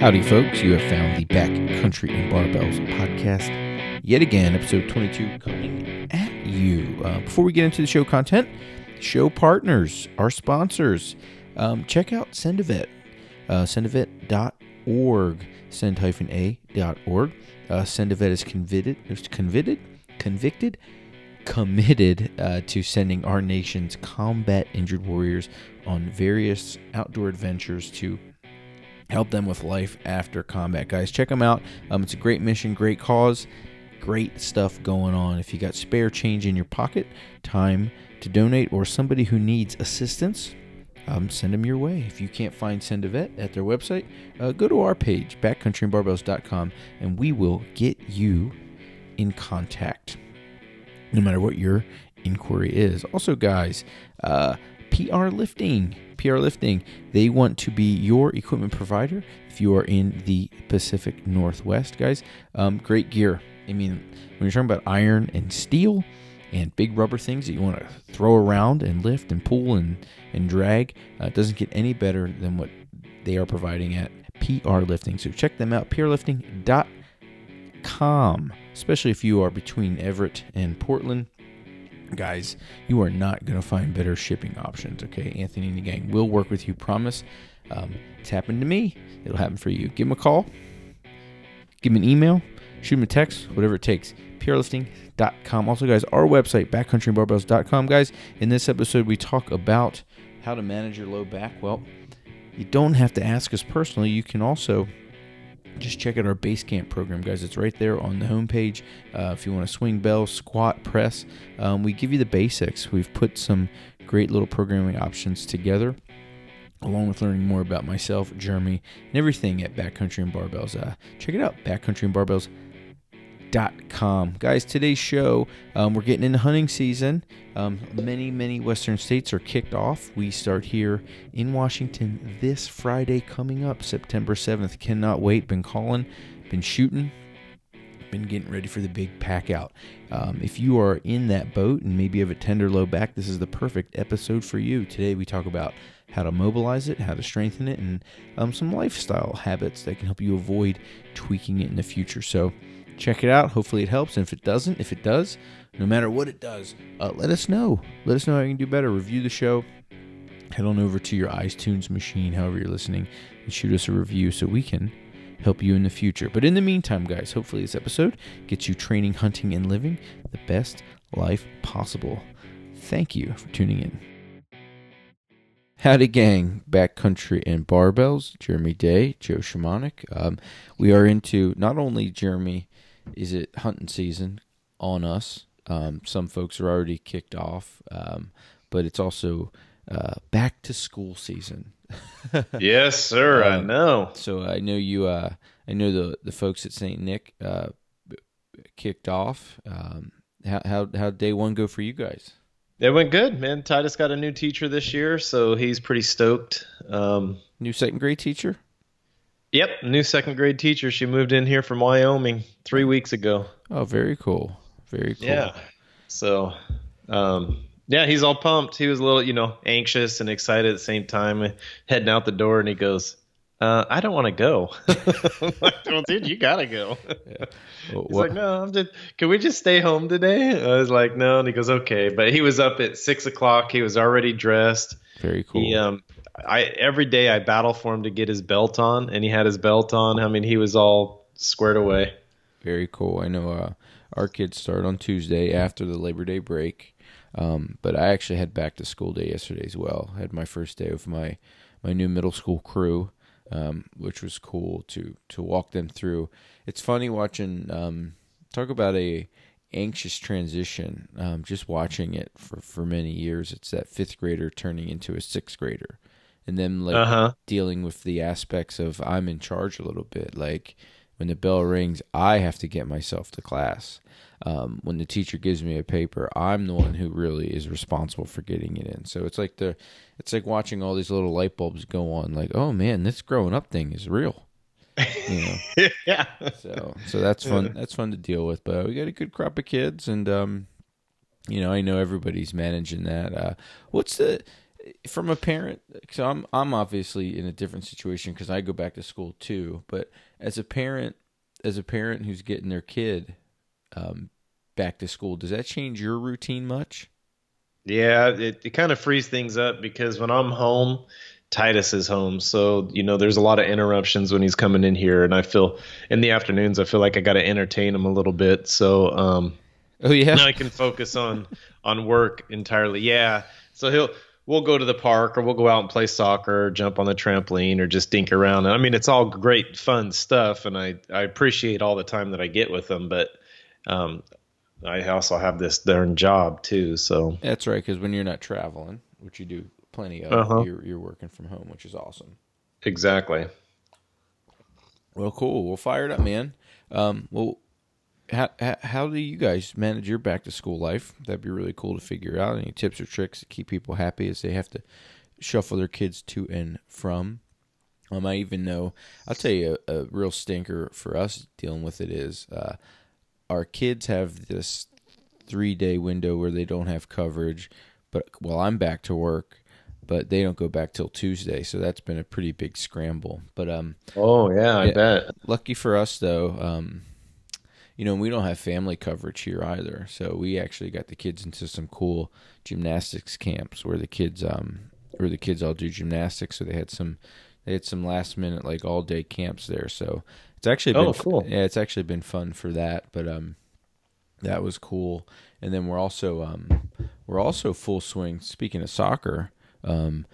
Howdy, folks. You have found the Back Country and Barbells podcast yet again, episode 22 coming at you. Uh, before we get into the show content, show partners, our sponsors, um, check out Send a Vet, uh, sendivet.org, send-a.org. Uh, Send a Vet is convicted, convicted, convicted, committed uh, to sending our nation's combat injured warriors on various outdoor adventures to help them with life after combat. Guys, check them out. Um, it's a great mission, great cause, great stuff going on. If you got spare change in your pocket, time to donate, or somebody who needs assistance, um, send them your way. If you can't find Send a Vet at their website, uh, go to our page, backcountryandbarbells.com, and we will get you in contact, no matter what your inquiry is. Also, guys, uh, PR Lifting. PR Lifting, they want to be your equipment provider if you are in the Pacific Northwest, guys. Um, great gear. I mean, when you're talking about iron and steel and big rubber things that you want to throw around and lift and pull and, and drag, uh, it doesn't get any better than what they are providing at PR Lifting. So check them out, prlifting.com, especially if you are between Everett and Portland guys, you are not going to find better shipping options. Okay, Anthony and the gang will work with you. Promise. Um, it's happened to me. It'll happen for you. Give them a call. Give them an email. Shoot them a text. Whatever it takes. prlifting.com. Also, guys, our website, backcountryandbarbells.com. Guys, in this episode, we talk about how to manage your low back. Well, you don't have to ask us personally. You can also just check out our base camp program, guys. It's right there on the homepage. Uh, if you want to swing bell, squat, press, um, we give you the basics. We've put some great little programming options together, along with learning more about myself, Jeremy, and everything at Backcountry and Barbells. Uh, check it out, Backcountry and Barbells Com. Guys, today's show, um, we're getting into hunting season. Um, many, many Western states are kicked off. We start here in Washington this Friday coming up, September 7th. Cannot wait. Been calling, been shooting, been getting ready for the big pack out. Um, if you are in that boat and maybe have a tender low back, this is the perfect episode for you. Today we talk about how to mobilize it, how to strengthen it, and um, some lifestyle habits that can help you avoid tweaking it in the future. So, check it out. Hopefully, it helps. And if it doesn't, if it does, no matter what it does, uh, let us know. Let us know how you can do better. Review the show. Head on over to your iTunes machine, however you're listening, and shoot us a review so we can help you in the future. But in the meantime, guys, hopefully this episode gets you training, hunting, and living the best life possible. Thank you for tuning in. Howdy, gang, backcountry and barbells. Jeremy Day, Joe Shamanic. Um, we are into not only Jeremy is it hunting season on us. Um, some folks are already kicked off, um, but it's also uh, back to school season. yes, sir. I um, know. So I know you. Uh, I know the the folks at Saint Nick uh, kicked off. Um, how how how day one go for you guys? It went good, man. Titus got a new teacher this year, so he's pretty stoked. Um, new second grade teacher. Yep, new second grade teacher. She moved in here from Wyoming three weeks ago. Oh, very cool. Very cool. Yeah. So, um, yeah, he's all pumped. He was a little, you know, anxious and excited at the same time, heading out the door, and he goes, uh, "I don't want to go." I'm like, well, dude, you gotta go. Yeah. Well, he's like, "No, I'm just. Can we just stay home today?" I was like, "No," and he goes, "Okay." But he was up at six o'clock. He was already dressed. Very cool. He um I every day I battle for him to get his belt on, and he had his belt on. I mean, he was all squared away. Very cool. I know uh, our kids start on Tuesday after the Labor Day break, um, but I actually had back to school day yesterday as well. I had my first day with my my new middle school crew, um, which was cool to to walk them through. It's funny watching um, talk about a anxious transition. Um, just watching it for for many years, it's that fifth grader turning into a sixth grader and then like uh-huh. dealing with the aspects of I'm in charge a little bit. Like when the bell rings, I have to get myself to class. Um, when the teacher gives me a paper, I'm the one who really is responsible for getting it in. So it's like the, it's like watching all these little light bulbs go on. Like, oh man, this growing up thing is real. You know? yeah. So so that's fun. That's fun to deal with. But we got a good crop of kids, and um, you know, I know everybody's managing that. Uh, what's the from a parent, so I'm I'm obviously in a different situation because I go back to school too. But as a parent, as a parent who's getting their kid um, back to school, does that change your routine much? Yeah, it, it kind of frees things up because when I'm home, Titus is home. So, you know, there's a lot of interruptions when he's coming in here. And I feel in the afternoons, I feel like I got to entertain him a little bit. So, um, oh, yeah. Now I can focus on, on work entirely. Yeah. So he'll, we'll go to the park or we'll go out and play soccer, or jump on the trampoline or just dink around. And I mean, it's all great, fun stuff. And I, I appreciate all the time that I get with them. But, um, I also have this darn job too. So that's right. Cause when you're not traveling, which you do plenty of. Uh-huh. You're you're working from home, which is awesome. Exactly. Well, cool. We'll fire it up, man. Um, well, how, how do you guys manage your back to school life? That'd be really cool to figure out. Any tips or tricks to keep people happy as they have to shuffle their kids to and from? Um, I even know. I'll tell you a, a real stinker for us dealing with it is uh, our kids have this three day window where they don't have coverage, but while I'm back to work, but they don't go back till Tuesday, so that's been a pretty big scramble. But um, oh yeah, I bet. Lucky for us though, um, you know, we don't have family coverage here either, so we actually got the kids into some cool gymnastics camps where the kids um where the kids all do gymnastics. So they had some they had some last minute like all day camps there. So it's actually been oh, cool. yeah, it's actually been fun for that. But um, that was cool. And then we're also um we're also full swing. Speaking of soccer, um,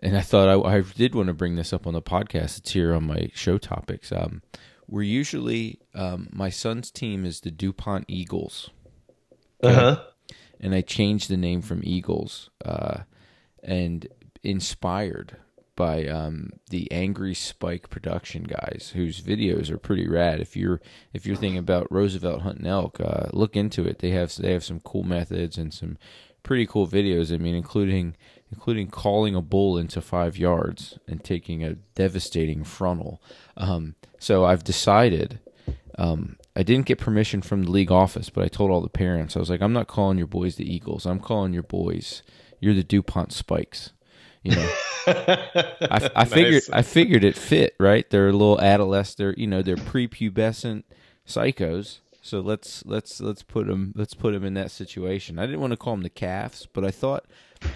and I thought I, I, did want to bring this up on the podcast. It's here on my show topics. Um, we're usually um, my son's team is the DuPont Eagles. Okay? Uh huh. And I changed the name from Eagles, uh, and inspired by um, the Angry Spike production guys, whose videos are pretty rad. If you're if you're thinking about Roosevelt hunting elk, uh, look into it. They have they have some cool methods and some pretty cool videos. I mean, including including calling a bull into five yards and taking a devastating frontal. Um, so I've decided. Um, I didn't get permission from the league office, but I told all the parents. I was like, "I'm not calling your boys the Eagles. I'm calling your boys. You're the Dupont Spikes." You know, I, I nice. figured I figured it fit right. They're a little adolescent. They're you know they're prepubescent psychos. So let's let's let's put them let's put them in that situation. I didn't want to call them the calves, but I thought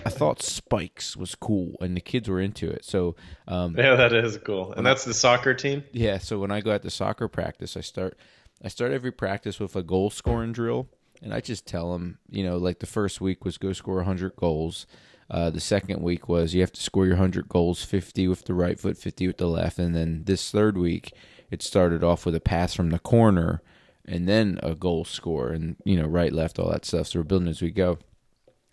I thought spikes was cool, and the kids were into it. So um, yeah, that is cool, and that's the soccer team. Yeah, so when I go out to soccer practice, I start I start every practice with a goal scoring drill, and I just tell them, you know, like the first week was go score 100 goals. Uh, the second week was you have to score your 100 goals, 50 with the right foot, 50 with the left, and then this third week it started off with a pass from the corner and then a goal score and you know right left all that stuff so we're building as we go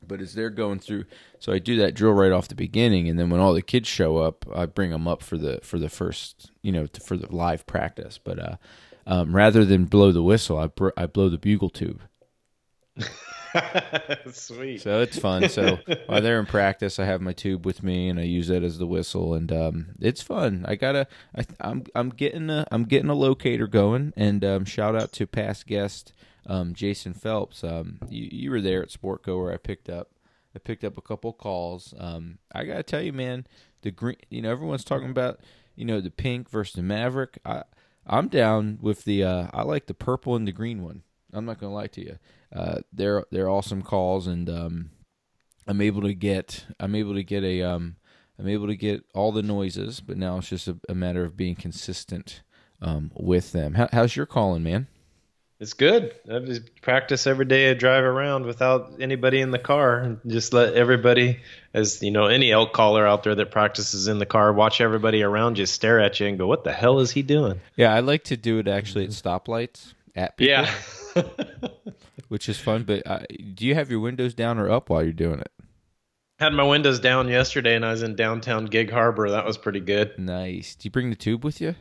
but as they're going through, so I do that drill right off the beginning, and then when all the kids show up, I bring them up for the for the first, you know, to, for the live practice. But uh, um, rather than blow the whistle, I br- I blow the bugle tube. Sweet. So it's fun. So while they're in practice, I have my tube with me, and I use that as the whistle, and um, it's fun. I gotta, I, I'm I'm getting a I'm getting a locator going, and um, shout out to past guest um, Jason Phelps. Um, you, you were there at Sportco where I picked up I picked up a couple calls. Um, I gotta tell you, man, the green. You know, everyone's talking about you know the pink versus the Maverick. I I'm down with the. Uh, I like the purple and the green one. I'm not gonna lie to you. Uh, they're they're awesome calls, and um, I'm able to get I'm able to get a um, I'm able to get all the noises, but now it's just a, a matter of being consistent um, with them. How, how's your calling, man? It's good. I just practice every day. I drive around without anybody in the car and just let everybody, as you know, any elk caller out there that practices in the car, watch everybody around you stare at you and go, "What the hell is he doing?" Yeah, I like to do it actually at stoplights at people. Yeah, which is fun. But uh, do you have your windows down or up while you're doing it? Had my windows down yesterday, and I was in downtown Gig Harbor. That was pretty good. Nice. Do you bring the tube with you?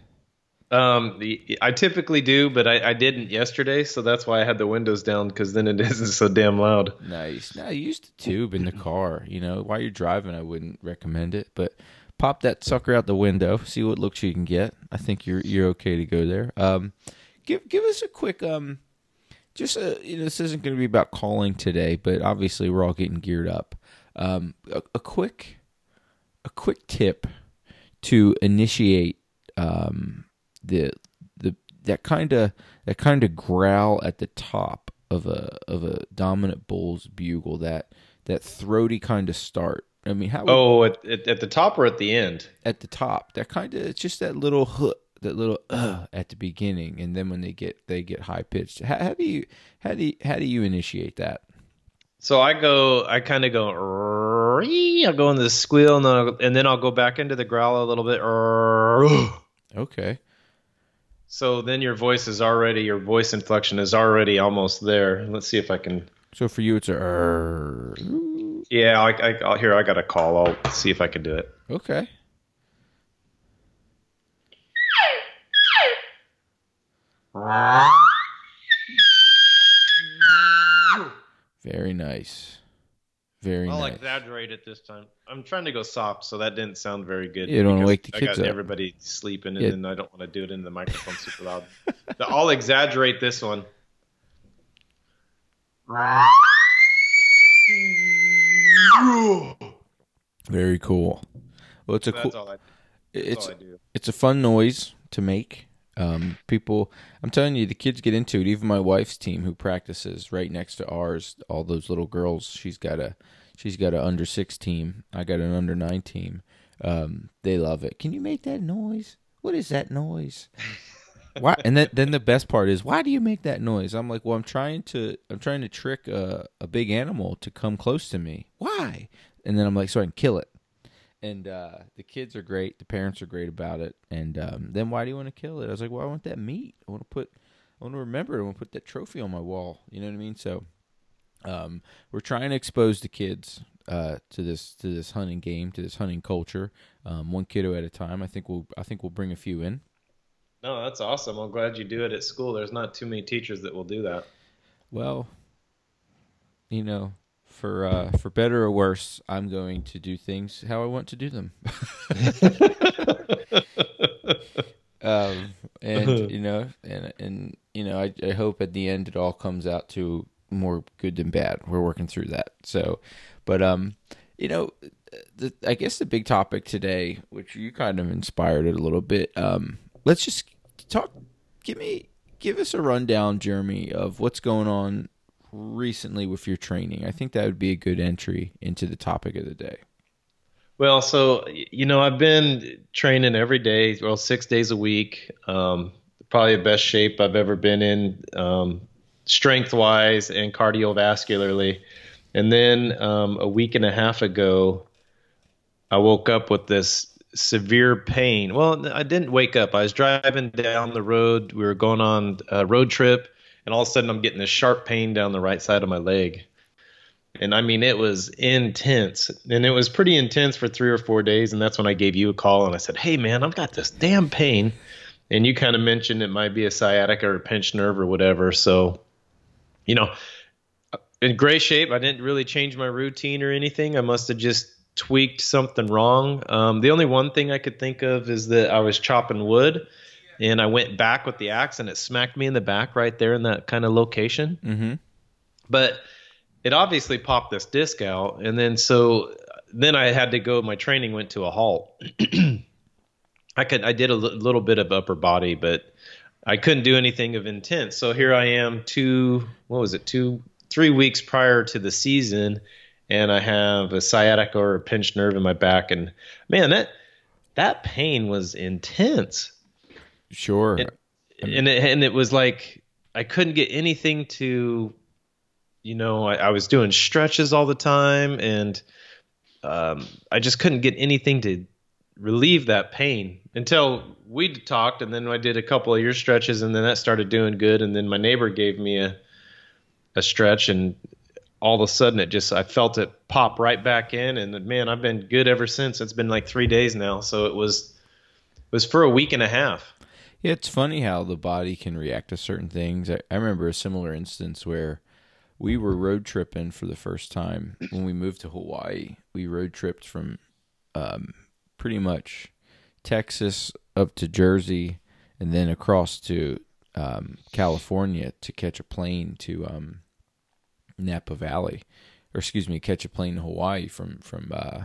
Um, I typically do, but I, I, didn't yesterday, so that's why I had the windows down because then it isn't so damn loud. Nice. Now, I used the tube in the car. You know, while you're driving, I wouldn't recommend it, but pop that sucker out the window, see what looks you can get. I think you're you're okay to go there. Um, give give us a quick um, just a, uh, you know, this isn't going to be about calling today, but obviously we're all getting geared up. Um, a, a quick, a quick tip to initiate um, the the that kind of that kind of growl at the top of a of a dominant bull's bugle that that throaty kind of start. I mean, how? Oh, at, at, at the top or at the end? At the top. That kind of it's just that little hook, that little uh at the beginning, and then when they get they get high pitched. How, how do you how do you, how do you initiate that? So I go, I kind of go, I'll go in the squeal, and then, I'll, and then I'll go back into the growl a little bit. Okay. So then your voice is already, your voice inflection is already almost there. Let's see if I can. So for you, it's a. "Err." Yeah, I, I, I'll, here I got a call. I'll see if I can do it. Okay. Very nice. Very I'll nice. exaggerate it this time. I'm trying to go soft, so that didn't sound very good. You don't wake the I kids got up. everybody sleeping, and Yeah. then I don't want to do it in the microphone super loud. So I'll exaggerate this one. Very cool. Well, it's a That's cool. I. It's all I do. it's a fun noise to make. Um, people, I'm telling you, the kids get into it. Even my wife's team, who practices right next to ours, all those little girls. She's got a she's got an under six team. I got an under nine team. Um, they love it. Can you make that noise? What is that noise? Why? And then then the best part is why do you make that noise? I'm like, well, I'm trying to I'm trying to trick a a big animal to come close to me. Why? And then I'm like, so I can kill it and uh, the kids are great. The parents are great about it. And um, then why do you want to kill it? I was like, well, I want that meat. I want to put, I want to remember. it. I want to put that trophy on my wall. You know what I mean? So, um, we're trying to expose the kids uh, to this to this hunting game, to this hunting culture, um, one kiddo at a time. I think we'll I think we'll bring a few in. No, that's awesome. I'm glad you do it at school. There's not too many teachers that will do that. Well, you know, for uh, for better or worse, I'm going to do things how I want to do them. um, and you know, and and you know, I, I hope at the end it all comes out to more good than bad. We're working through that. So, but um, you know, the, I guess the big topic today, which you kind of inspired it a little bit. Um, let's just talk. Give me, give us a rundown, Jeremy, of what's going on recently with your training. I think that would be a good entry into the topic of the day. Well, so you know, I've been training every day, well, six days a week. Um, probably the best shape I've ever been in, um, strength wise and cardiovascularly. And then um, a week and a half ago, I woke up with this severe pain. Well, I didn't wake up. I was driving down the road. We were going on a road trip, and all of a sudden, I'm getting this sharp pain down the right side of my leg. And I mean, it was intense. And it was pretty intense for three or four days. And that's when I gave you a call and I said, Hey, man, I've got this damn pain. And you kind of mentioned it might be a sciatica or a pinched nerve or whatever. So, you know, in great shape. I didn't really change my routine or anything. I must have just tweaked something wrong. Um, the only one thing I could think of is that I was chopping wood and I went back with the axe and it smacked me in the back right there in that kind of location. Mm-hmm. But it obviously popped this disc out. And then so then I had to go, my training went to a halt. I could, I did a little bit of upper body, but I couldn't do anything of intense. So here I am, two, what was it, two, three weeks prior to the season, and I have a sciatica or a pinched nerve in my back, and man, that that pain was intense, Sure. It- and it, and it was like I couldn't get anything to, you know, I, I was doing stretches all the time, and um, I just couldn't get anything to relieve that pain until we talked, and then I did a couple of your stretches, and then that started doing good, and then my neighbor gave me a a stretch, and all of a sudden it just I felt it pop right back in, and man, I've been good ever since. It's been like three days now, so it was it was for a week and a half. It's funny how the body can react to certain things. I, I remember a similar instance where we were road tripping for the first time when we moved to Hawaii. We road tripped from um, pretty much Texas up to Jersey and then across to um, California to catch a plane to um, Napa Valley or excuse me, catch a plane to Hawaii from from uh,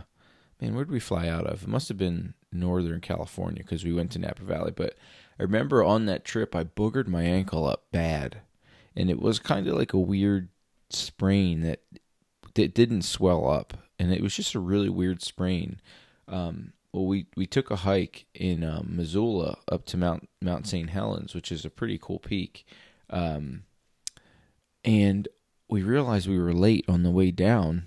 man, where did we fly out of? It must have been Northern California because we went to Napa Valley. But I remember on that trip, I boogered my ankle up bad, and it was kind of like a weird sprain that that didn't swell up, and it was just a really weird sprain. Um, well, we we took a hike in um, Missoula up to Mount Mount St. Helens, which is a pretty cool peak, um, and we realized we were late on the way down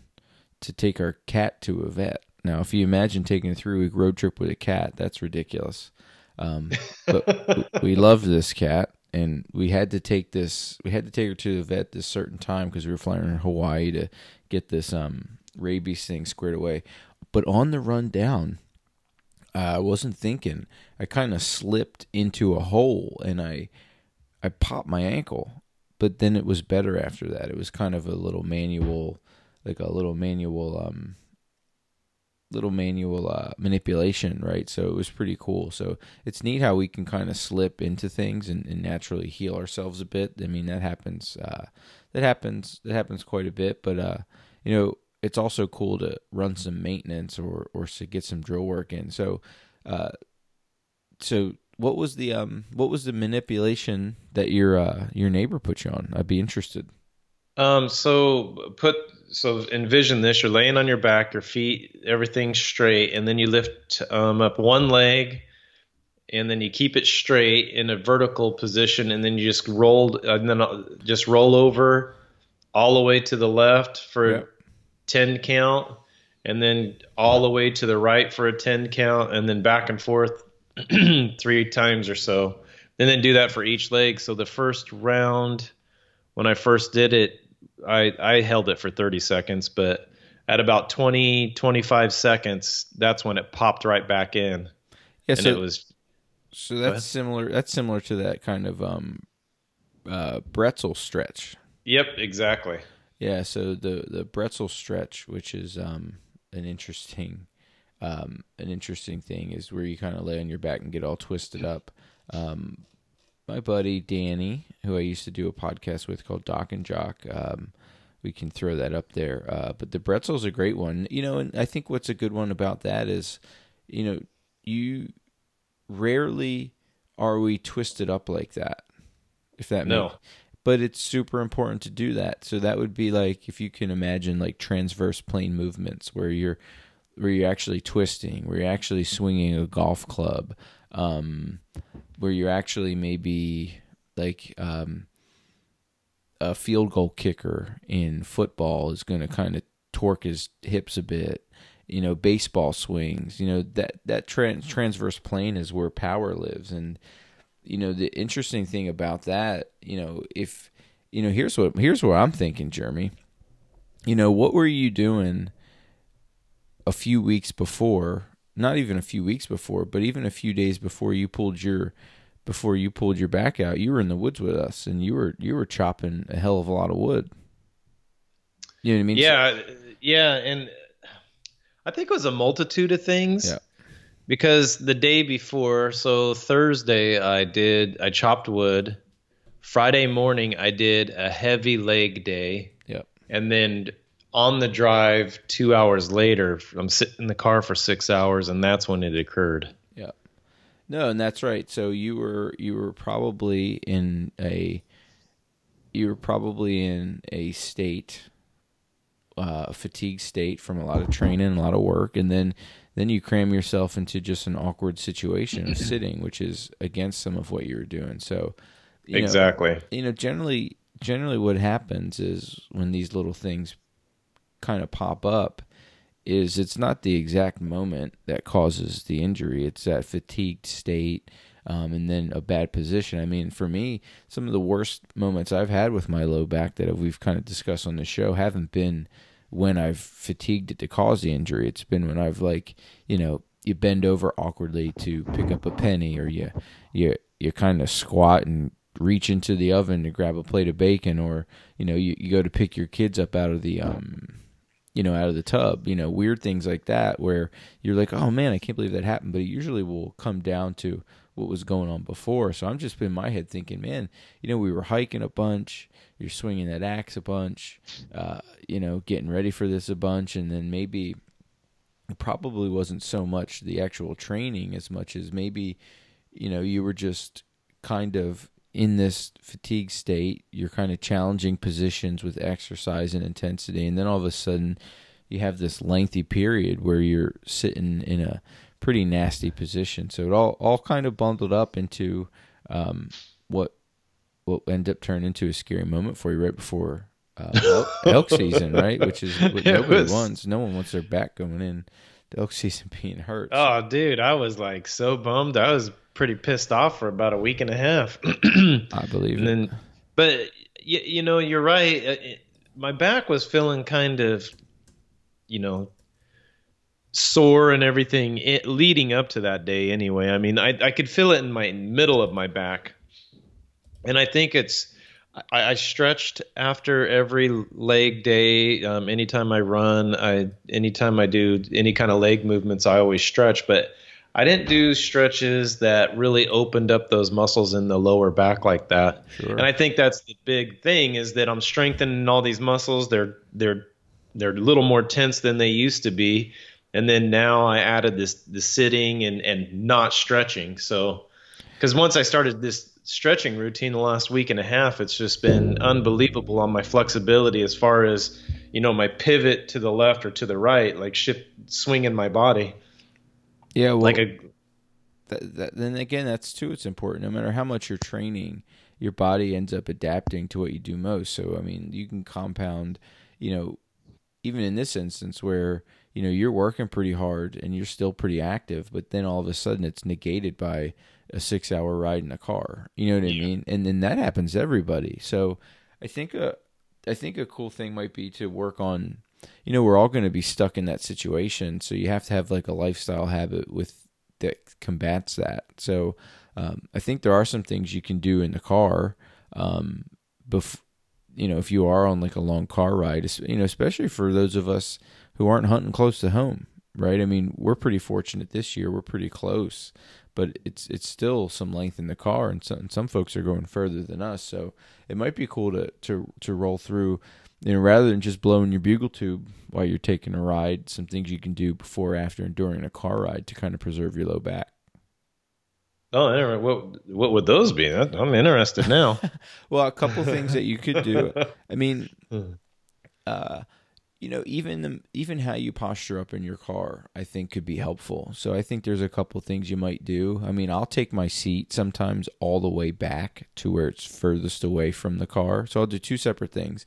to take our cat to a vet. Now, if you imagine taking a three week road trip with a cat, that's ridiculous. Um, but we loved this cat, and we had to take this. We had to take her to the vet this certain time because we were flying in Hawaii to get this um, rabies thing squared away. But on the run down, I wasn't thinking. I kind of slipped into a hole, and I I popped my ankle. But then it was better after that. It was kind of a little manual, like a little manual um little manual uh, manipulation, right? So it was pretty cool. So it's neat how we can kind of slip into things and, and, naturally heal ourselves a bit. I mean, that happens. Uh, that happens. That happens quite a bit. But uh, you know, it's also cool to run some maintenance or or to get some drill work in. So, uh, so what was the um what was the manipulation that your uh your neighbor put you on? I'd be interested. Um, so put so envision this: you're laying on your back, your feet, everything's straight, and then you lift um, up one leg, and then you keep it straight in a vertical position, and then you just roll, and then uh, just roll over all the way to the left for a ten count, and then all the way to the right for a ten count, and then back and forth three times or so, and then do that for each leg. So the first round, when I first did it, I, I held it for 30 seconds, but at about 20, 25 seconds, that's when it popped right back in. Yeah, so it was. So that's similar. That's similar to that kind of um, uh, pretzel stretch. Yep, exactly. Yeah, so the the pretzel stretch, which is um, an interesting um, an interesting thing, is where you kind of lay on your back and get all twisted up. Um, my buddy Danny, who I used to do a podcast with called Doc and Jock. Um, we can throw that up there. Uh, but the pretzel's a great one, you know, and I think what's a good one about that is, you know, you rarely are we twisted up like that. If that no. But it's super important to do that. So that would be like if you can imagine like transverse plane movements where you're where you're actually twisting, where you're actually swinging a golf club, um, where you're actually maybe like um, a field goal kicker in football is going to kind of torque his hips a bit. You know, baseball swings. You know that that trans- transverse plane is where power lives, and you know the interesting thing about that. You know, if you know, here's what here's what I'm thinking, Jeremy. You know, what were you doing a few weeks before not even a few weeks before, but even a few days before you pulled your before you pulled your back out, you were in the woods with us and you were you were chopping a hell of a lot of wood. You know what I mean? Yeah, yeah, and I think it was a multitude of things. Yeah. Because the day before, so Thursday I did I chopped wood. Friday morning I did a heavy leg day. Yep. And then on the drive two hours later i'm sitting in the car for six hours and that's when it occurred. Yeah. No and that's right. So you were you were probably in a you were probably in a state uh, fatigue state from a lot of training a lot of work and then then you cram yourself into just an awkward situation of sitting which is against some of what you were doing. So you exactly. know, you know generally generally what happens is when these little things kind of pop up is it's not the exact moment that causes the injury. It's that fatigued state um, and then a bad position. I mean, for me, some of the worst moments I've had with my low back that we've kind of discussed on the show haven't been when I've fatigued it to cause the injury. It's been when I've like, you know, you bend over awkwardly to pick up a penny or you you you kind of squat and reach into the oven to grab a plate of bacon or you know you, you go to pick your kids up out of the um you know, out of the tub, you know, weird things like that where you're like, oh man, I can't believe that happened. But it usually will come down to what was going on before. So I'm just in my head thinking, man, you know, we were hiking a bunch, you're swinging that axe a bunch, uh, you know, getting ready for this a bunch, and then maybe it probably wasn't so much the actual training as much as maybe, you know, you were just kind of in this fatigue state. You're kind of challenging positions with exercise and intensity, and then all of a sudden you have this lengthy period where you're sitting in a pretty nasty position. So it all all kind of bundled up into um, what what ended up turning into a scary moment for you right before uh, elk, elk season, right? Which is what nobody was- wants. No one wants their back going in. The elk season being hurt. Oh, dude, I was like so bummed. I was pretty pissed off for about a week and a half. I believe and it. then, but you, you know, you're right. Uh, it- My back was feeling kind of, you know, sore and everything it, leading up to that day. Anyway, I mean, I I could feel it in my middle of my back, and I think it's. I, I stretched after every leg day. Um, anytime I run, I anytime I do any kind of leg movements, I always stretch. But I didn't do stretches that really opened up those muscles in the lower back like that. Sure. And I think that's the big thing is that I'm strengthening all these muscles. They're they're they're a little more tense than they used to be. And then now I added this the sitting and and not stretching. So because once I started this stretching routine the last week and a half, it's just been unbelievable on my flexibility as far as you know my pivot to the left or to the right, like shift swinging my body yeah, well, like a that, that, then again, that's too. It's important. No matter how much you're training, your body ends up adapting to what you do most. So, I mean, you can compound. You know, even in this instance where you know you're working pretty hard and you're still pretty active, but then all of a sudden it's negated by a six-hour ride in a car. You know what I mean? And then that happens to everybody. So, I think a, I think a cool thing might be to work on you know we're all going to be stuck in that situation so you have to have like a lifestyle habit with that combats that so um, i think there are some things you can do in the car um, bef- you know if you are on like a long car ride you know especially for those of us who aren't hunting close to home right i mean we're pretty fortunate this year we're pretty close but it's it's still some length in the car and some, some folks are going further than us so it might be cool to to to roll through you know, rather than just blowing your bugle tube while you're taking a ride, some things you can do before, after, and during a car ride to kind of preserve your low back. oh anyway, what what would those be? I'm interested now. Well, a couple things that you could do. I mean, Hmm. uh, you know, even the, even how you posture up in your car, I think could be helpful. So I think there's a couple things you might do. I mean, I'll take my seat sometimes all the way back to where it's furthest away from the car. So I'll do two separate things.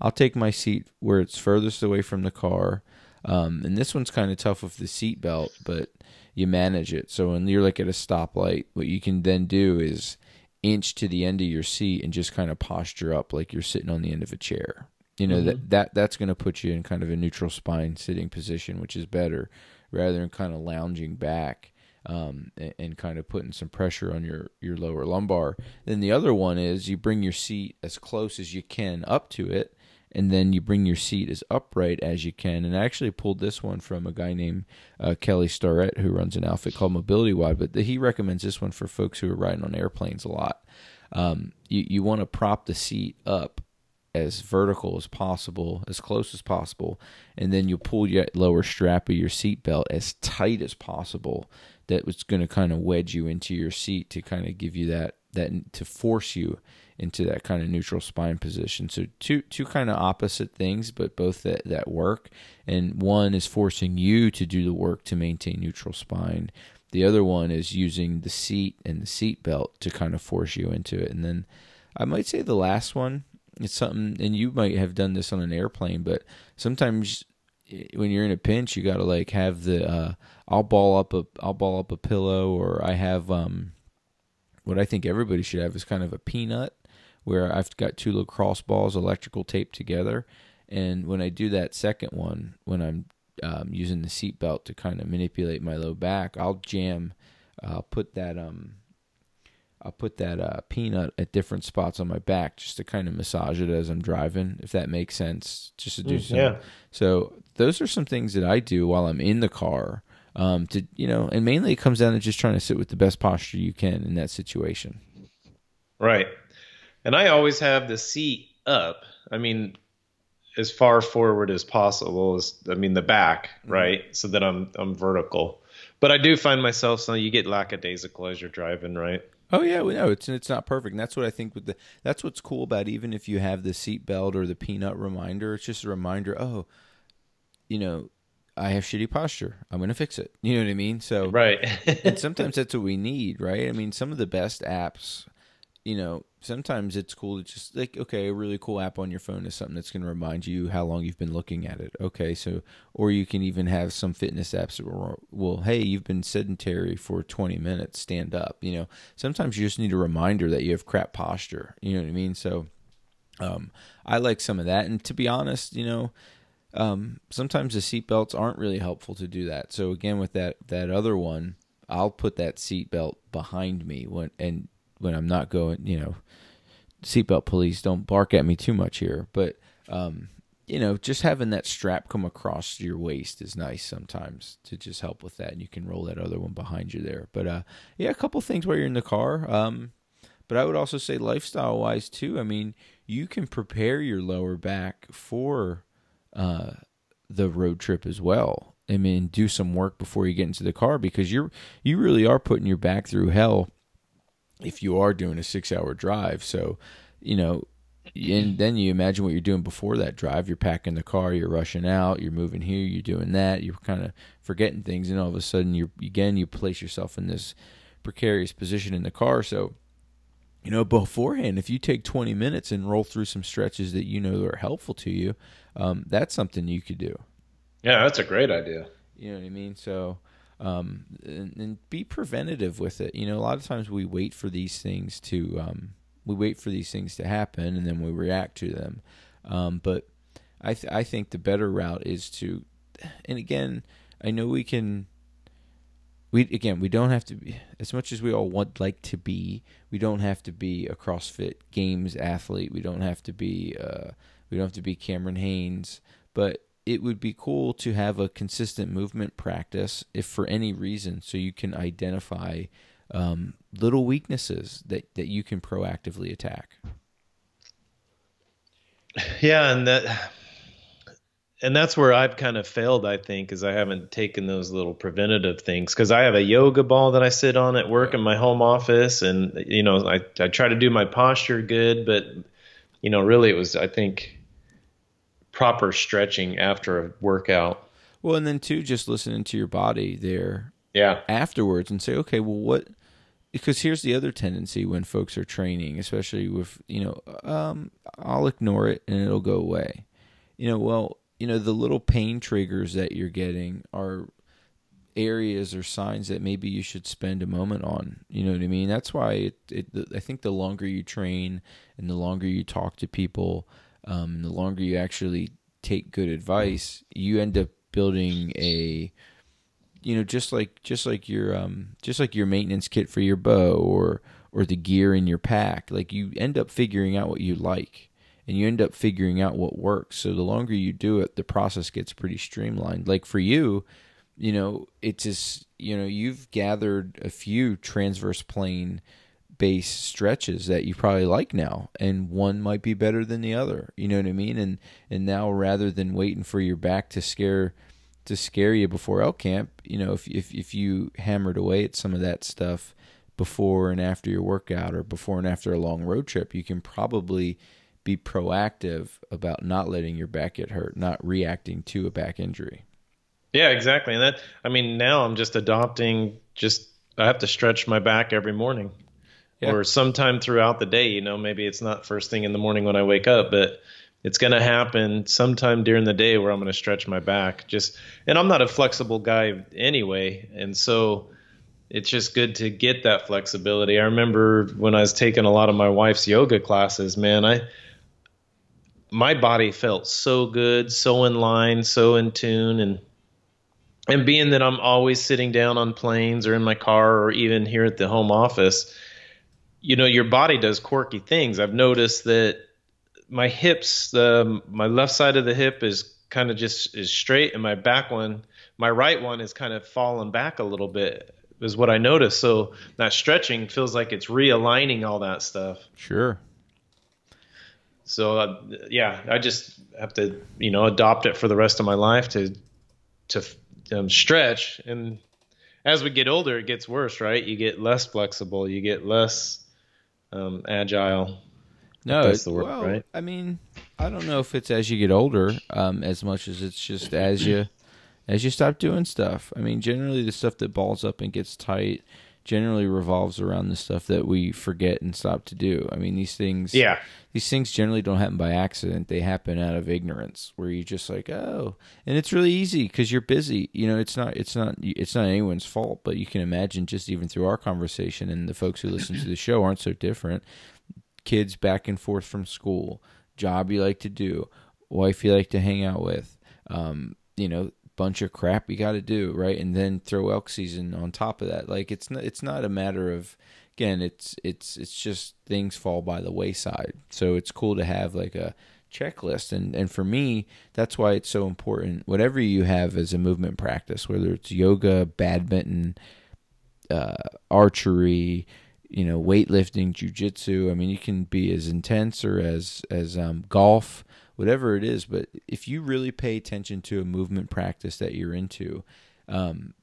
I'll take my seat where it's furthest away from the car. Um, and this one's kind of tough with the seat belt, but you manage it. So when you're like at a stoplight, what you can then do is inch to the end of your seat and just kind of posture up like you're sitting on the end of a chair. You know that that that's going to put you in kind of a neutral spine sitting position, which is better rather than kind of lounging back um, and, and kind of putting some pressure on your your lower lumbar. Then the other one is you bring your seat as close as you can up to it, and then you bring your seat as upright as you can. And I actually pulled this one from a guy named uh, Kelly Starrett who runs an outfit called MobilityWOD, but he recommends this one for folks who are riding on airplanes a lot. Um, you you want to prop the seat up as vertical as possible, as close as possible, and then you pull your lower strap of your seat belt as tight as possible. That was going to kind of wedge you into your seat to kind of give you that that to force you into that kind of neutral spine position. So two two kind of opposite things, but both that that work. And one is forcing you to do the work to maintain neutral spine. The other one is using the seat and the seat belt to kind of force you into it. And then I might say the last one it's something and you might have done this on an airplane but sometimes when you're in a pinch you got to like have the uh I'll ball up a I'll ball up a pillow or I have um what I think everybody should have is kind of a peanut where I've got two little cross balls electrical taped together and when I do that second one when I'm um, using the seat belt to kind of manipulate my low back I'll jam I'll put that um I'll put that uh, peanut at different spots on my back just to kind of massage it as I'm driving, if that makes sense. Just to do Mm, some. yeah. So those are some things that I do while I'm in the car. Um, to you know, and mainly it comes down to just trying to sit with the best posture you can in that situation. Right. And I always have the seat up. I mean, as far forward as possible as I mean the back, mm-hmm. right? So that I'm I'm vertical. But I do find myself so you get lackadaisical as you're driving, right? Oh yeah, we know it's it's not perfect. And that's what I think with the that's what's cool about even if you have the seat belt or the peanut reminder, it's just a reminder, oh, you know, I have shitty posture. I'm going to fix it. You know what I mean? So Right. and sometimes that's what we need, right? I mean, some of the best apps you know, sometimes it's cool to just like, okay, a really cool app on your phone is something that's going to remind you how long you've been looking at it. Okay, so, or you can even have some fitness apps that will, well, hey, you've been sedentary for 20 minutes, stand up. You know, sometimes you just need a reminder that you have crap posture. You know what I mean? So, um, I like some of that. And to be honest, you know, um, sometimes the seatbelts aren't really helpful to do that. So again, with that that other one, I'll put that seatbelt behind me when and when I'm not going, you know, seatbelt police don't bark at me too much here, but um, you know, just having that strap come across your waist is nice sometimes to just help with that, and you can roll that other one behind you there. But uh, yeah, a couple things while you're in the car. Um, but I would also say lifestyle wise too. I mean, you can prepare your lower back for uh, the road trip as well. I mean, do some work before you get into the car because you're you really are putting your back through hell if you are doing a six hour drive. So, you know, and then you imagine what you're doing before that drive. You're packing the car, you're rushing out, you're moving here, you're doing that, you're kind of forgetting things, and all of a sudden, you again you place yourself in this precarious position in the car. So, you know, beforehand, if you take 20 minutes and roll through some stretches that you know are helpful to you, um, that's something you could do. Yeah, that's a great idea. You know what I mean? So, um, and, and, be preventative with it. You know, a lot of times we wait for these things to um, we wait for these things to happen and then we react to them. Um, but I th- I think the better route is to, and again, I know we can. We again, we don't have to be as much as we all want like to be. We don't have to be a CrossFit Games athlete. We don't have to be. Uh, we don't have to be Cameron Hanes. But it would be cool to have a consistent movement practice if for any reason so you can identify um, little weaknesses that, that you can proactively attack. Yeah and that and that's where i've kind of failed i think is i haven't taken those little preventative things because i have a yoga ball that i sit on at work in my home office and you know I, I try to do my posture good but you know really it was i think proper stretching after a workout. Well, and then too, just listening to your body there. Yeah. Afterwards, and say, okay, well, what? Because here's the other tendency when folks are training, especially with you know, um, I'll ignore it and it'll go away. You know, well, you know, the little pain triggers that you're getting are areas or signs that maybe you should spend a moment on. You know what I mean? That's why it, it I think the longer you train and the longer you talk to people, um, the longer you actually take good advice, you end up building a you know just like just like your um just like your maintenance kit for your bow or or the gear in your pack like you end up figuring out what you like and you end up figuring out what works. So the longer you do it the process gets pretty streamlined. Like for you you know it's just you know you've gathered a few transverse plane base stretches that you probably like now and one might be better than the other you know what i mean? And and now rather than waiting for your back to scare to scare you before elk camp you know if if if you hammered away at some of that stuff before and after your workout or before and after a long road trip you can probably be proactive about not letting your back get hurt not reacting to a back injury. Yeah exactly. And that i mean now i'm just adopting just i have to stretch my back every morning yeah. or sometime throughout the day. You know, maybe it's not first thing in the morning when I wake up, but it's going to happen sometime during the day where I'm going to stretch my back. Just, and I'm not a flexible guy anyway, and so it's just good to get that flexibility. I remember when I was taking a lot of my wife's yoga classes, man, I my body felt so good, so in line, so in tune and and being that I'm always sitting down on planes or in my car or even here at the home office, you know your body does quirky things. I've noticed that my hips, my left side of the hip is kind of just is straight, and my back one, my right one is kind of fallen back a little bit is what I noticed. So that stretching feels like it's realigning all that stuff. Sure. So uh, yeah, I just have to you know adopt it for the rest of my life to to um, stretch. And as we get older, it gets worse, right? You get less flexible, you get less um, agile. No, that's the word, well, right? I mean, I don't know if it's as you get older, um, as much as it's just as you as you stop doing stuff. I mean, generally the stuff that balls up and gets tight generally revolves around the stuff that we forget and stop to do. I mean, these things Yeah. These things generally don't happen by accident. They happen out of ignorance where you just like, "Oh." And it's really easy cuz you're busy. You know, it's not it's not it's not anyone's fault, but you can imagine just even through our conversation and the folks who listen to the show aren't so different. Kids back and forth from school, job you like to do, wife you like to hang out with, um, you know, bunch of crap you got to do, right? And then throw elk season on top of that. Like it's not it's not a matter of again, it's it's it's just things fall by the wayside. So it's cool to have like a checklist and and for me that's why it's so important whatever you have as a movement practice whether it's yoga badminton uh, archery you know weightlifting jujitsu i mean you can be as intense or as as um, golf whatever it is. But if you really pay attention to a movement practice that you're into, um,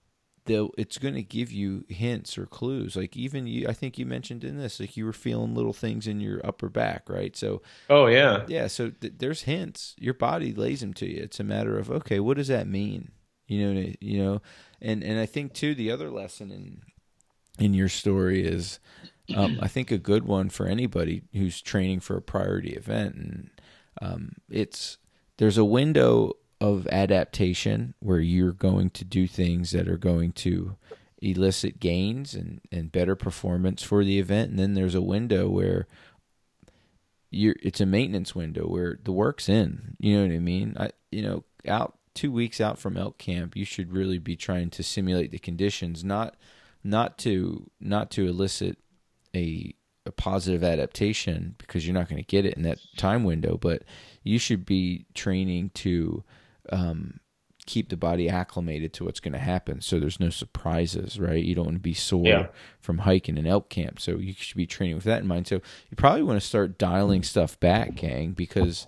it's going to give you hints or clues. Like even you, I think you mentioned in this, like you were feeling little things in your upper back, right? So, oh yeah, yeah. So th- there's hints. Your body lays them to you. It's a matter of okay, what does that mean? You know, you know, and and I think too the other lesson in in your story is, um, I think a good one for anybody who's training for a priority event and um, it's there's a window of adaptation where you're going to do things that are going to elicit gains and, and better performance for the event. And then there's a window where you're it's a maintenance window where the work's in. You know what i mean? I you know out two weeks out from elk camp you should really be trying to simulate the conditions not not to not to elicit a a positive adaptation because you're not going to get it in that time window, but you should be training to um, keep the body acclimated to what's going to happen so there's no surprises, right? You don't want to be sore yeah. from hiking in elk camp. So you should be training with that in mind. So you probably want to start dialing stuff back, gang, because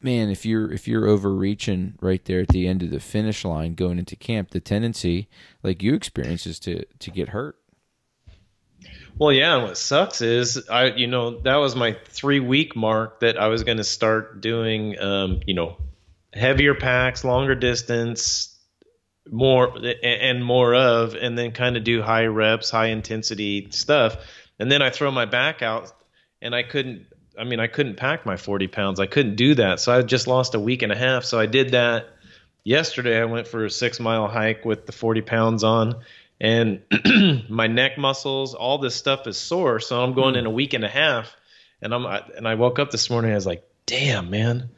man, if you're if you're overreaching right there at the end of the finish line going into camp, the tendency, like you experience, is to to get hurt. Well, yeah, and what sucks is I, you know, that was my three week mark that I was going to start doing, um, you know, heavier packs, longer distance, more and more of, and then kind of do high reps, high intensity stuff. And then I throw my back out, and I couldn't. I mean, I couldn't pack my 40 pounds. I couldn't do that. So I just lost a week and a half. So I did that yesterday. I went for a six mile hike with the 40 pounds on and my neck muscles, all this stuff is sore. So I'm going in a week and a half, and I'm and I woke up this morning. I was like, damn, man.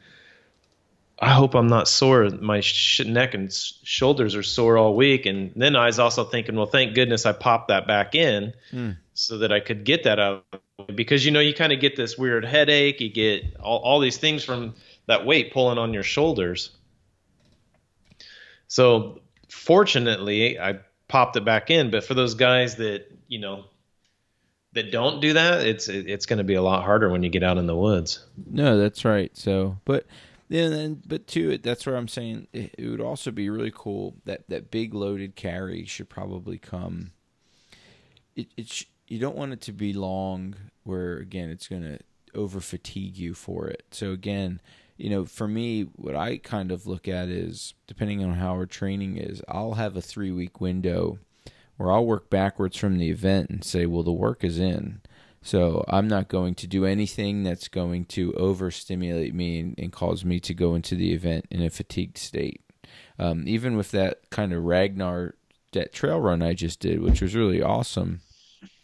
I hope I'm not sore. My sh- neck and s- shoulders are sore all week. And then I was also thinking, well, thank goodness I popped that back in mm. so that I could get that out. Because, you know, you kind of get this weird headache. You get all, all these things from that weight pulling on your shoulders. So fortunately, I popped it back in. But for those guys that you know that don't do that, it's it's going to be a lot harder when you get out in the woods. No, that's right. So, but then, but to it, that's where I'm saying it, it would also be really cool that that big loaded carry should probably come. It it sh- you don't want it to be long, where again it's going to over fatigue you for it. So again, you know, for me, what I kind of look at is depending on how our training is, I'll have a three week window where I'll work backwards from the event and say, well, the work is in. So I'm not going to do anything that's going to overstimulate me and, and cause me to go into the event in a fatigued state. Um, even with that kind of Ragnar that trail run I just did, which was really awesome.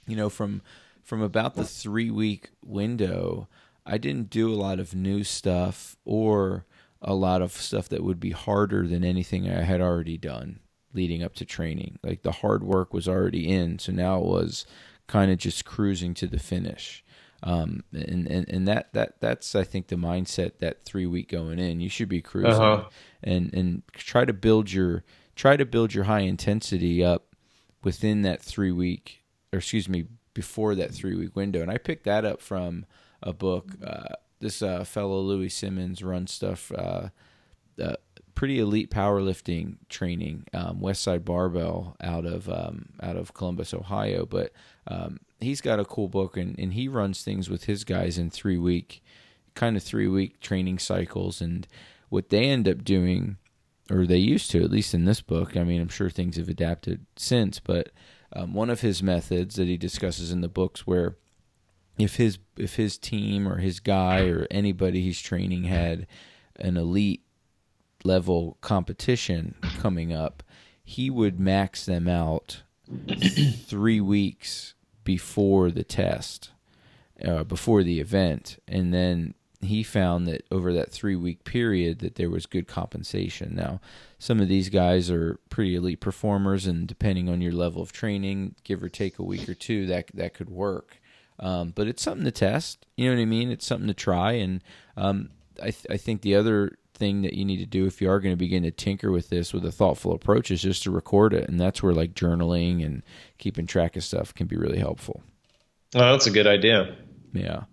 You know, from from about the three week window, I didn't do a lot of new stuff or a lot of stuff that would be harder than anything I had already done leading up to training. Like the hard work was already in, so now it was kind of just cruising to the finish. Um, and, and, and that, that, that's, I think the mindset that three week going in, you should be cruising uh-huh. and, and try to build your try to build your high intensity up within that three week, or excuse me, before that three week window. And I picked that up from a book. Uh, this uh, fellow Louie Simmons runs stuff, uh, uh, pretty elite powerlifting training, um, Westside Barbell out of um, out of Columbus, Ohio. But um, he's got a cool book, and, and he runs things with his guys in three week, kind of three week training cycles. And what they end up doing, or they used to, at least in this book. I mean, I'm sure things have adapted since, but um, one of his methods that he discusses in the books where if his if his team or his guy or anybody he's training had an elite level competition coming up, he would max them out three weeks before the test, uh, before the event, and then he found that over that three week period that there was good compensation. Now, some of these guys are pretty elite performers, and depending on your level of training, give or take a week or two, that that could work. Um, but it's something to test. You know what I mean? It's something to try. And um, I, th- I think the other thing that you need to do if you are going to begin to tinker with this with a thoughtful approach is just to record it. And that's where like journaling and keeping track of stuff can be really helpful. Oh, that's a good idea. Yeah.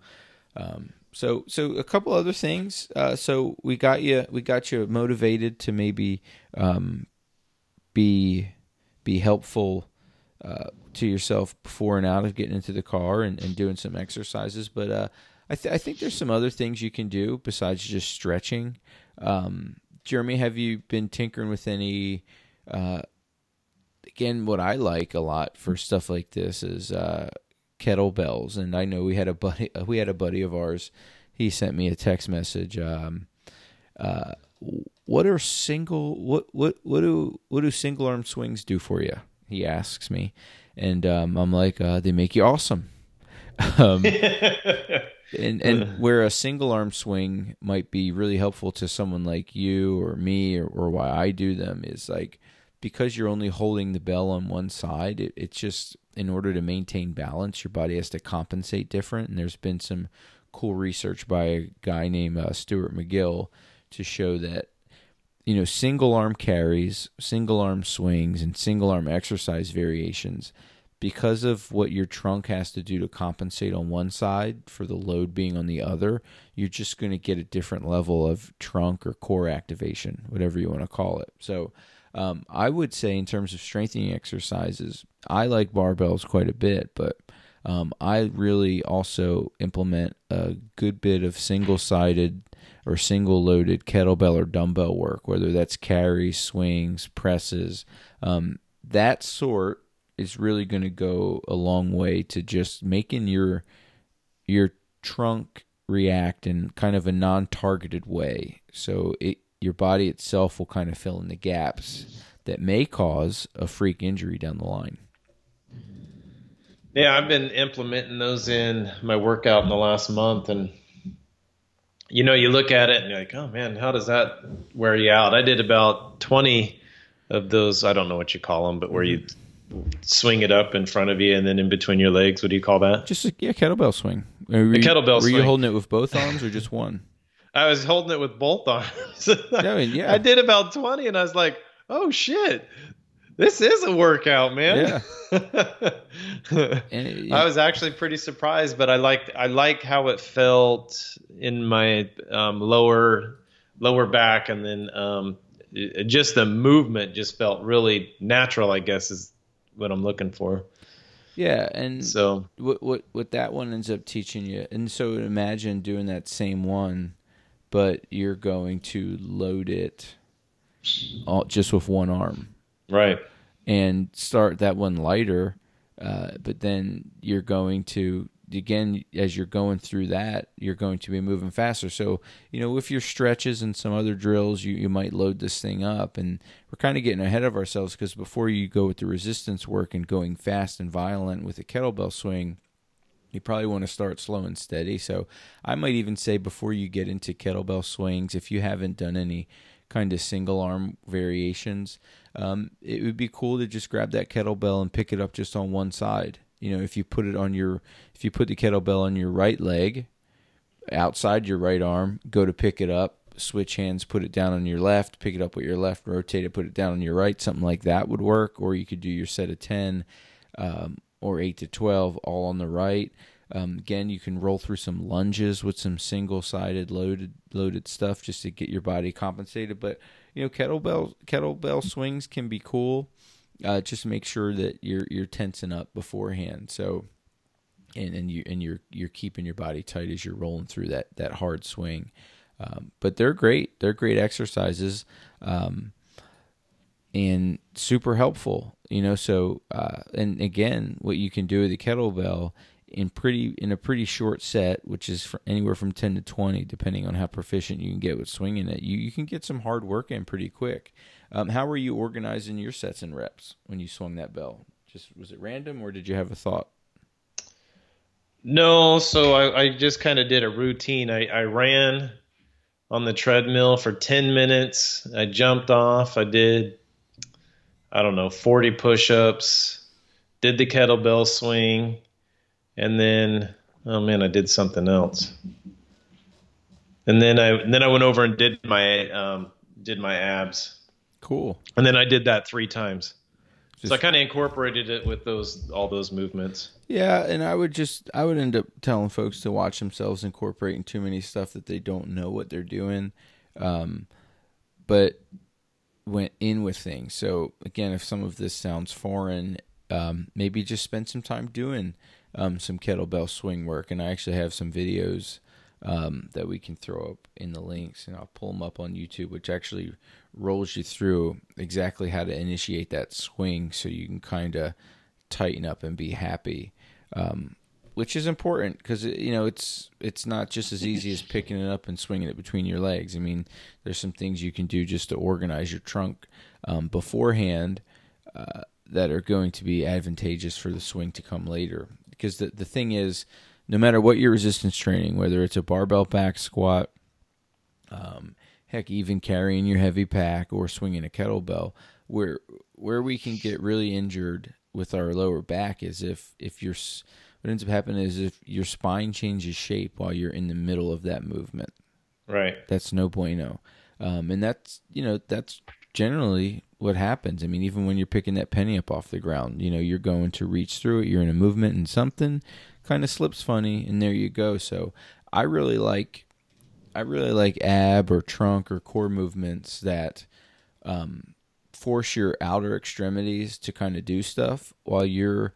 Um, so so a couple other things. Uh, so we got you we got you motivated to maybe um, be be helpful uh, to yourself before and out of getting into the car and, and doing some exercises. But uh, I, th- I think there's some other things you can do besides just stretching. Um, Jeremy, have you been tinkering with any? Uh, again, what I like a lot for stuff like this is uh, kettlebells, and I know we had a buddy we had a buddy of ours. He sent me a text message. Um, uh, what are single what what what do what do single arm swings do for you? He asks me, and um, I'm like, uh, they make you awesome. um, and and where a single arm swing might be really helpful to someone like you or me or, or why I do them is like because you're only holding the bell on one side, it, it's just in order to maintain balance, your body has to compensate different. And there's been some cool research by a guy named uh, Stuart McGill to show that you know single arm carries, single arm swings, and single arm exercise variations because of what your trunk has to do to compensate on one side for the load being on the other, you're just going to get a different level of trunk or core activation, whatever you want to call it. So, um, I would say, in terms of strengthening exercises, I like barbells quite a bit, but um, I really also implement a good bit of single sided or single loaded kettlebell or dumbbell work, whether that's carries, swings, presses, um, that sort is really going to go a long way to just making your your trunk react in kind of a non-targeted way. So it your body itself will kind of fill in the gaps that may cause a freak injury down the line. Yeah, I've been implementing those in my workout in the last month and you know, you look at it and you're like, "Oh man, how does that wear you out?" I did about 20 of those, I don't know what you call them, but where you mm-hmm. swing it up in front of you and then in between your legs. What do you call that? Just a yeah, kettlebell swing. Were you, kettlebell Were swing. you holding it with both arms or just one? I was holding it with both arms. I mean, yeah. I did about 20 and I was like, oh shit, this is a workout, man. And it- I was actually pretty surprised, but I liked I like how it felt in my um, lower lower back, and then um, it- just the movement just felt really natural. I guess is what I'm looking for. yeah, and So what what what that one ends up teaching you and so imagine doing that same one but you're going to load it all, just with one arm right, and start that one lighter uh, but then you're going to again as you're going through that you're going to be moving faster so you know with your stretches and some other drills you, you might load this thing up and we're kind of getting ahead of ourselves because before you go with the resistance work and going fast and violent with a kettlebell swing you probably want to start slow and steady. So I might even say before you get into kettlebell swings, if you haven't done any kind of single arm variations, um, it would be cool to just grab that kettlebell and pick it up just on one side. You know, if you put it on your, if you put the kettlebell on your right leg, outside your right arm, go to pick it up, switch hands, put it down on your left, pick it up with your left, rotate it, put it down on your right. Something like that would work. Or you could do your set of 10 um, or 8 to 12 all on the right. Um, again, you can roll through some lunges with some single-sided loaded loaded stuff just to get your body compensated. But you know, kettlebell kettlebell swings can be cool. Uh, just make sure that you're you're tensing up beforehand. So, and and you and you're you're keeping your body tight as you're rolling through that that hard swing. Um, but they're great. They're great exercises, um, and super helpful. You know, so uh, and again, what you can do with the kettlebell in pretty in a pretty short set, which is anywhere from ten to twenty, depending on how proficient you can get with swinging it. You you can get some hard work in pretty quick. Um, how were you organizing your sets and reps when you swung that bell? Just was it random, or did you have a thought? No, so I, I just kind of did a routine. I, I ran on the treadmill for 10 minutes. I jumped off. I did, I don't know, 40 push ups, did the kettlebell swing, and then oh man, I did something else. And then I then I went over and did my um, did my abs. Cool. And then I did that three times. Just, so I kind of incorporated it with those all those movements. Yeah, and I would just I would end up telling folks to watch themselves incorporating too many stuff that they don't know what they're doing. Um, but went in with things. So again, if some of this sounds foreign, um, maybe just spend some time doing um, some kettlebell swing work, and I actually have some videos um, that we can throw up in the links, and I'll pull them up on YouTube, which actually rolls you through exactly how to initiate that swing, so you can kind of tighten up and be happy. Um, which is important because you know it's it's not just as easy as picking it up and swinging it between your legs. I mean, there's some things you can do just to organize your trunk um, beforehand uh, that are going to be advantageous for the swing to come later because the the thing is, no matter what your resistance training, whether it's a barbell back squat, um, heck, even carrying your heavy pack or swinging a kettlebell, where where we can get really injured with our lower back is if if you're what ends up happening is if your spine changes shape while you're in the middle of that movement. Right. That's no bueno. Um, and that's you know that's generally what happens. I mean, even when you're picking that penny up off the ground, you know, you're going to reach through it, you're in a movement and something kind of slips funny and there you go. So I really like I really like ab or trunk or core movements that um, force your outer extremities to kind of do stuff while you're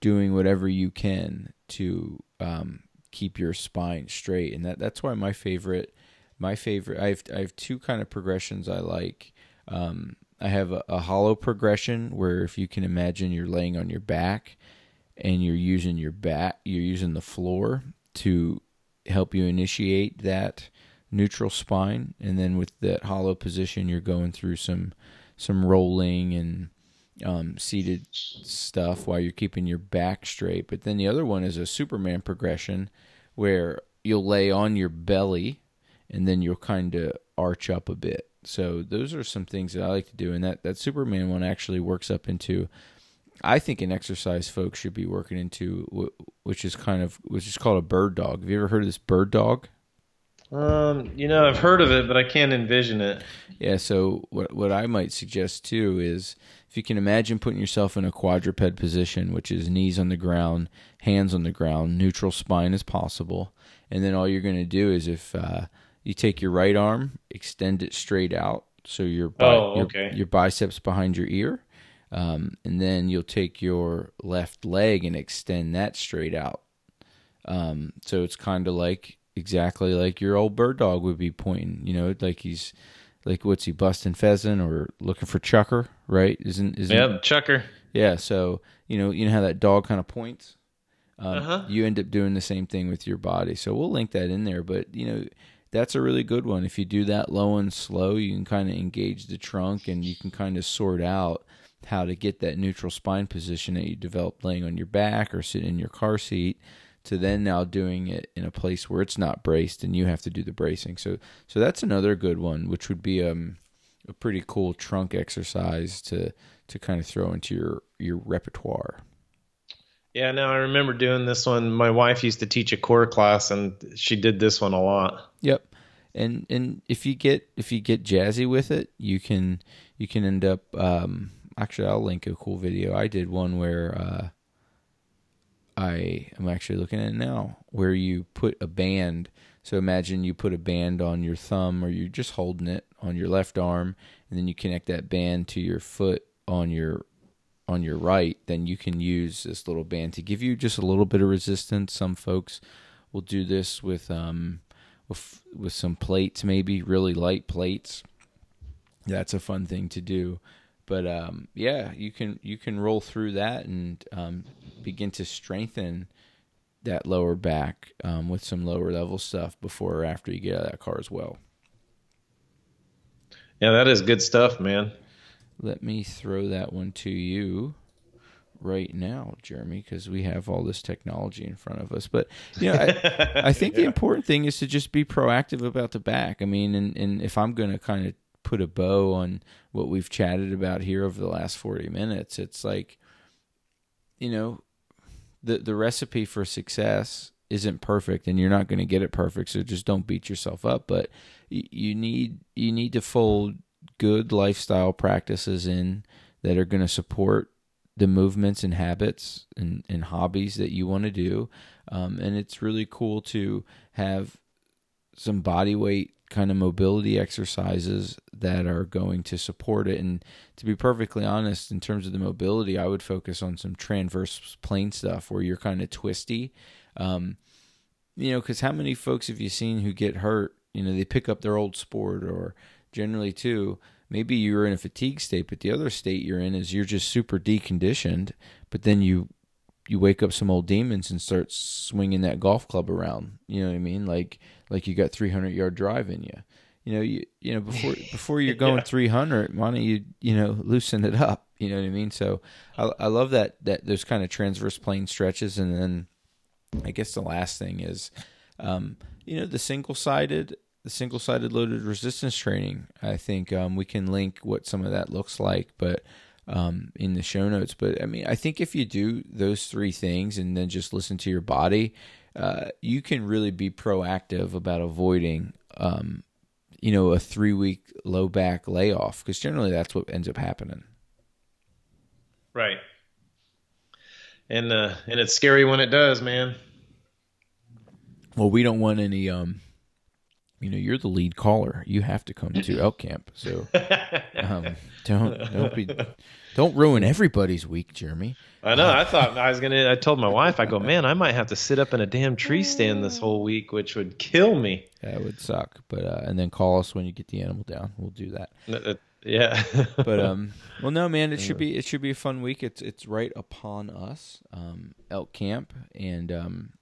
doing whatever you can to um, keep your spine straight. And that that's why my favorite my favorite I have I have two kind of progressions I like. Um, I have a, a, hollow progression where if you can imagine you're laying on your back and you're using your back, you're using the floor to help you initiate that neutral spine, and then with that hollow position, you're going through some some rolling and um, seated stuff while you're keeping your back straight. But then the other one is a Superman progression where you'll lay on your belly and then you'll kind of arch up a bit so those are some things that I like to do, and that that Superman one actually works up into. I think an exercise folks should be working into, which is kind of which is called a bird dog. Have you ever heard of this bird dog? Um, you know, I've heard of it, but I can't envision it. Yeah, so what what I might suggest too is if you can imagine putting yourself in a quadruped position, which is knees on the ground, hands on the ground, neutral spine as possible, and then all you're going to do is if uh, you take your right arm, extend it straight out, so your bi- oh, okay. your, your, biceps behind your ear, um, and then you'll take your left leg and extend that straight out. Um, so it's kind of like exactly like your old bird dog would be pointing. You know, like he's like what's he busting pheasant or looking for chukar, right? Isn't isn't yeah chukar? Yeah. So you know you know how that dog kind of points. Um, uh-huh. You end up doing the same thing with your body. So we'll link that in there. But you know that's a really good one. If you do that low and slow, you can kind of engage the trunk and you can kind of sort out how to get that neutral spine position that you developed laying on your back or sitting in your car seat to then now doing it in a place where it's not braced and you have to do the bracing. So so that's another good one, which would be um, a pretty cool trunk exercise to to kind of throw into your your repertoire. Yeah, now I remember doing this one. My wife used to teach a core class, and she did this one a lot. Yep, and and if you get if you get jazzy with it, you can you can end up. Um, actually, I'll link a cool video. I did one where uh, I am actually looking at it now, where you put a band. So imagine you put a band on your thumb, or you're just holding it on your left arm, and then you connect that band to your foot on your on your right. Then you can use this little band to give you just a little bit of resistance. Some folks will do this with um, with with some plates, maybe really light plates. That's a fun thing to do. But um, yeah, you can you can roll through that and um, begin to strengthen that lower back um, with some lower level stuff before or after you get out of that car as well. Yeah, that is good stuff, man. Let me throw that one to you right now, Jeremy, because we have all this technology in front of us. But you know, I, I think yeah. the important thing is to just be proactive about the back. I mean, and, and if I'm going to kind of put a bow on what we've chatted about here over the last 40 minutes, it's like, you know, the the recipe for success isn't perfect and you're not going to get it perfect so just don't beat yourself up but you need you need to fold good lifestyle practices in that are going to support the movements and habits and, and hobbies that you want to do. Um, and it's really cool to have some body weight kind of mobility exercises that are going to support it. And to be perfectly honest, in terms of the mobility, I would focus on some transverse plane stuff where you're kind of twisty. Um, you know, because how many folks have you seen who get hurt? You know, they pick up their old sport or generally too maybe you're in a fatigue state, but the other state you're in is you're just super deconditioned. But then you you wake up some old demons and start swinging that golf club around. You know what I mean? Like like you got 300 yard drive in you. You know you you know before before you're going yeah. 300, why don't you you know loosen it up? You know what I mean? So I I love that that those kind of transverse plane stretches, and then I guess the last thing is. Um, you know the single sided the single sided loaded resistance training. I think um, we can link what some of that looks like, but um, in the show notes. But I mean, I think if you do those three things and then just listen to your body, uh, you can really be proactive about avoiding, um, you know, a three week low back layoff because generally that's what ends up happening. Right. And uh, and it's scary when it does, man. Well, we don't want any um you know you're the lead caller. You have to come to elk camp. So um, don't don't be don't ruin everybody's week jeremy. I know. I thought i was gonna i told my wife i go man i might have to sit up in a damn tree stand this whole week which would kill me. That would suck. But uh, and then call us when you get the animal down. We'll do that. Uh, yeah. But um well no man it should be it should be a fun week. It's it's right upon us um elk camp. And um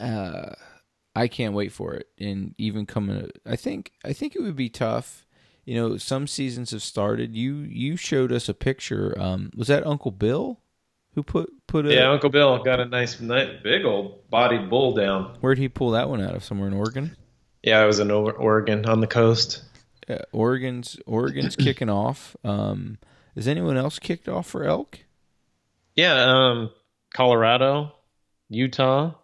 uh I can't wait for it. And even coming, I think I think it would be tough. You know, some seasons have started. You you showed us a picture. Um, was that Uncle Bill who put put a yeah? Uncle Bill got a nice, big old bodied bull down. Where'd he pull that one out of? Somewhere in Oregon. Yeah, it was in Oregon on the coast. Uh, Oregon's Oregon's kicking off. Um, is anyone else kicked off for elk? Yeah, um, Colorado, Utah.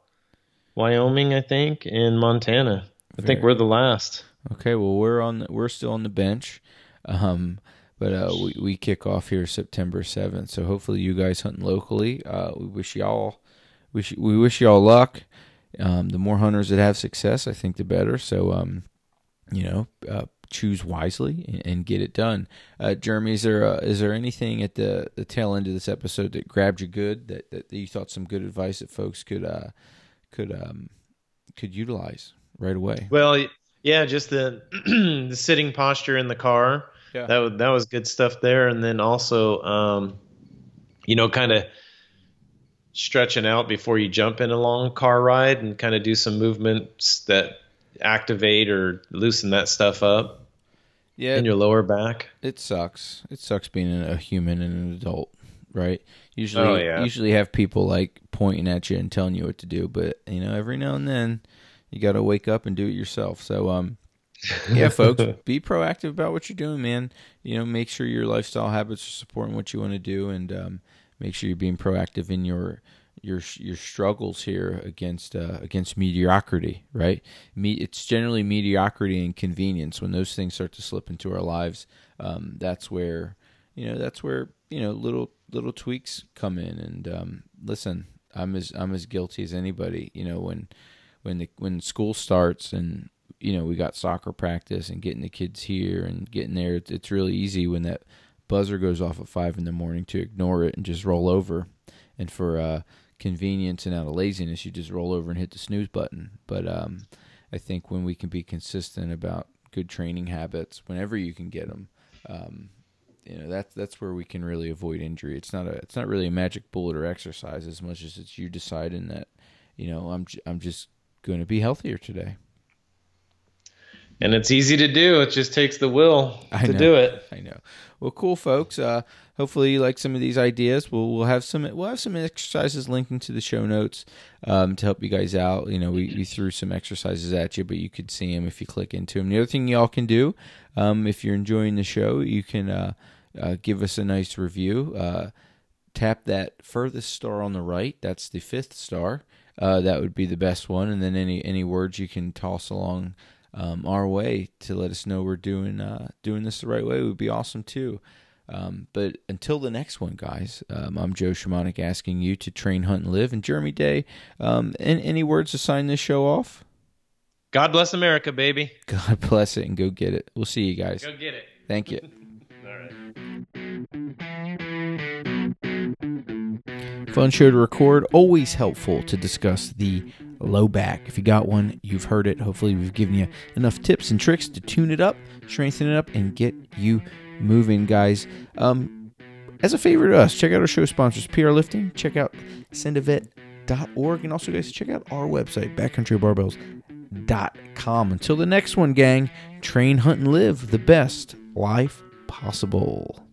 Wyoming, I think, and Montana. I Very, think we're the last. Okay, well we're on the, we're still on the bench, um, but uh, we we kick off here September seventh. So hopefully you guys hunting locally. Uh, we wish y'all wish we wish y'all luck. Um, the more hunters that have success, I think the better. So um, you know, uh, choose wisely and, and, get it done. Uh, Jeremy, is there uh, is there anything at the, the tail end of this episode that grabbed you good that, that, that you thought some good advice that folks could uh, could um, could utilize right away. Well, yeah, just the the sitting posture in the car. Yeah. That was, that was good stuff there, and then also, um, you know, kind of stretching out before you jump in a long car ride, and kind of do some movements that activate or loosen that stuff up. Yeah, in your lower back. It sucks. It sucks being a human and an adult right? Usually, oh, yeah. usually have people like pointing at you and telling you what to do, but you know, every now and then you got to wake up and do it yourself. So, um, yeah, folks, be proactive about what you're doing, man. You know, make sure your lifestyle habits are supporting what you want to do, and um, make sure you're being proactive in your your your struggles here against uh, against mediocrity, right? Me, it's generally mediocrity and convenience when those things start to slip into our lives. Um, that's where you know that's where you know little little tweaks come in. And um, listen, I'm as I'm as guilty as anybody. You know when when the when school starts and you know we got soccer practice and getting the kids here and getting there. It's, it's really easy when that buzzer goes off at five in the morning to ignore it and just roll over. And for uh, convenience and out of laziness, you just roll over and hit the snooze button. But um, I think when we can be consistent about good training habits, whenever you can get them, um, you know that's that's where we can really avoid injury. It's not a it's not really a magic bullet or exercise as much as it's you deciding that you know I'm I'm just going to be healthier today. And it's easy to do. It just takes the will to do it. I know. Well, cool, folks. Uh, hopefully, you like some of these ideas. We'll we'll have some we'll have some exercises linked into the show notes um, to help you guys out. You know, we, we threw some exercises at you, but you could see them if you click into them. The other thing y'all can do, um, if you're enjoying the show, you can uh, uh, give us a nice review. Uh, tap that furthest star on the right. That's the fifth star. Uh, that would be the best one. And then any any words you can toss along um, our way to let us know we're doing uh, doing this the right way would be awesome too. Um, but until the next one, guys, um, I'm Joe Shamanic asking you to train, hunt, and live. And Jeremy Day, um, any, any words to sign this show off? God bless America, baby. God bless it and go get it. We'll see you guys. Go get it. Thank you. All right. Fun show to record. Always helpful to discuss the low back. If you got one, you've heard it. Hopefully, we've given you enough tips and tricks to tune it up, strengthen it up, and get you moving, guys. Um, as a favor to us, check out our show sponsors, PR Lifting. Check out sendavet.org. And also, guys, check out our website, backcountrybarbells.com. Until the next one, gang, train, hunt, and live the best life possible.